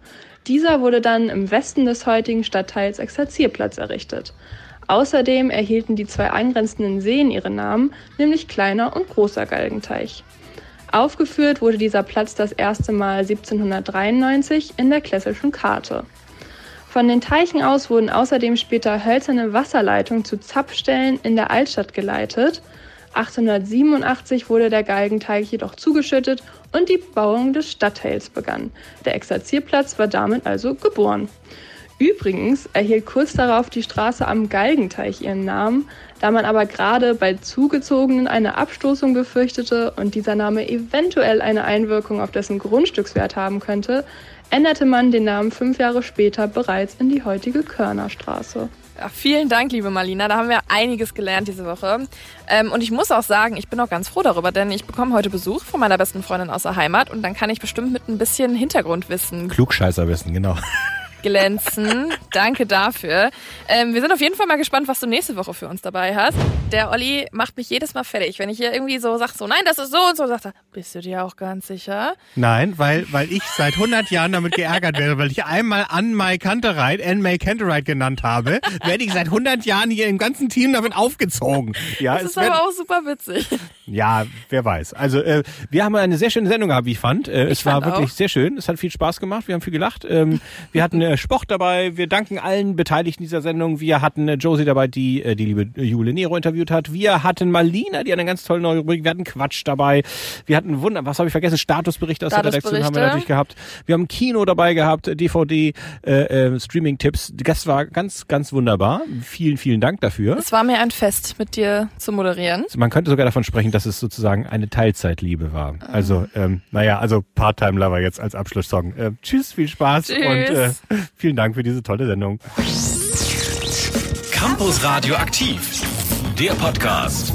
Dieser wurde dann im Westen des heutigen Stadtteils Exerzierplatz errichtet. Außerdem erhielten die zwei angrenzenden Seen ihre Namen, nämlich Kleiner und Großer Galgenteich. Aufgeführt wurde dieser Platz das erste Mal 1793 in der Klesselschen Karte. Von den Teichen aus wurden außerdem später hölzerne Wasserleitungen zu Zapfstellen in der Altstadt geleitet. 1887 wurde der Galgenteich jedoch zugeschüttet und die Bauung des Stadtteils begann. Der Exerzierplatz war damit also geboren. Übrigens erhielt kurz darauf die Straße am Galgenteich ihren Namen, da man aber gerade bei Zugezogenen eine Abstoßung befürchtete und dieser Name eventuell eine Einwirkung auf dessen Grundstückswert haben könnte, änderte man den Namen fünf Jahre später bereits in die heutige Körnerstraße. Ja, vielen Dank, liebe Marlina. Da haben wir einiges gelernt diese Woche. Ähm, und ich muss auch sagen, ich bin auch ganz froh darüber, denn ich bekomme heute Besuch von meiner besten Freundin aus der Heimat und dann kann ich bestimmt mit ein bisschen Hintergrundwissen. Klugscheißerwissen, genau. Glänzen. Danke dafür. Ähm, wir sind auf jeden Fall mal gespannt, was du nächste Woche für uns dabei hast. Der Olli macht mich jedes Mal fertig. Wenn ich hier irgendwie so sage, so nein, das ist so und so, sagt er, bist du dir auch ganz sicher? Nein, weil, weil ich seit 100 Jahren damit geärgert werde, weil ich einmal Ann May Canterite, Ann May Canterite genannt habe, werde ich seit 100 Jahren hier im ganzen Team damit aufgezogen. Ja, das es ist aber wird- auch super witzig. Ja, wer weiß. Also äh, wir haben eine sehr schöne Sendung gehabt, wie ich fand. Äh, es war fand wirklich auch. sehr schön. Es hat viel Spaß gemacht. Wir haben viel gelacht. Ähm, wir hatten äh, Sport dabei. Wir danken allen Beteiligten dieser Sendung. Wir hatten äh, Josie dabei, die äh, die liebe Jule Nero interviewt hat. Wir hatten Malina, die eine ganz tolle neue Rubrik. Wir hatten Quatsch dabei. Wir hatten Wunder. Was habe ich vergessen? Statusberichte aus der Redaktion haben wir Statusberichte. natürlich gehabt. Wir haben Kino dabei gehabt, DVD, äh, äh, Streaming-Tipps. Das war ganz, ganz wunderbar. Vielen, vielen Dank dafür. Es war mir ein Fest, mit dir zu moderieren. Man könnte sogar davon sprechen, dass es sozusagen eine Teilzeitliebe war. Also, ähm, naja, also Part-Time Lover jetzt als Abschlusssong. Äh, tschüss, viel Spaß Tschüss. und äh, vielen Dank für diese tolle Sendung. Campus Radio aktiv. Der Podcast.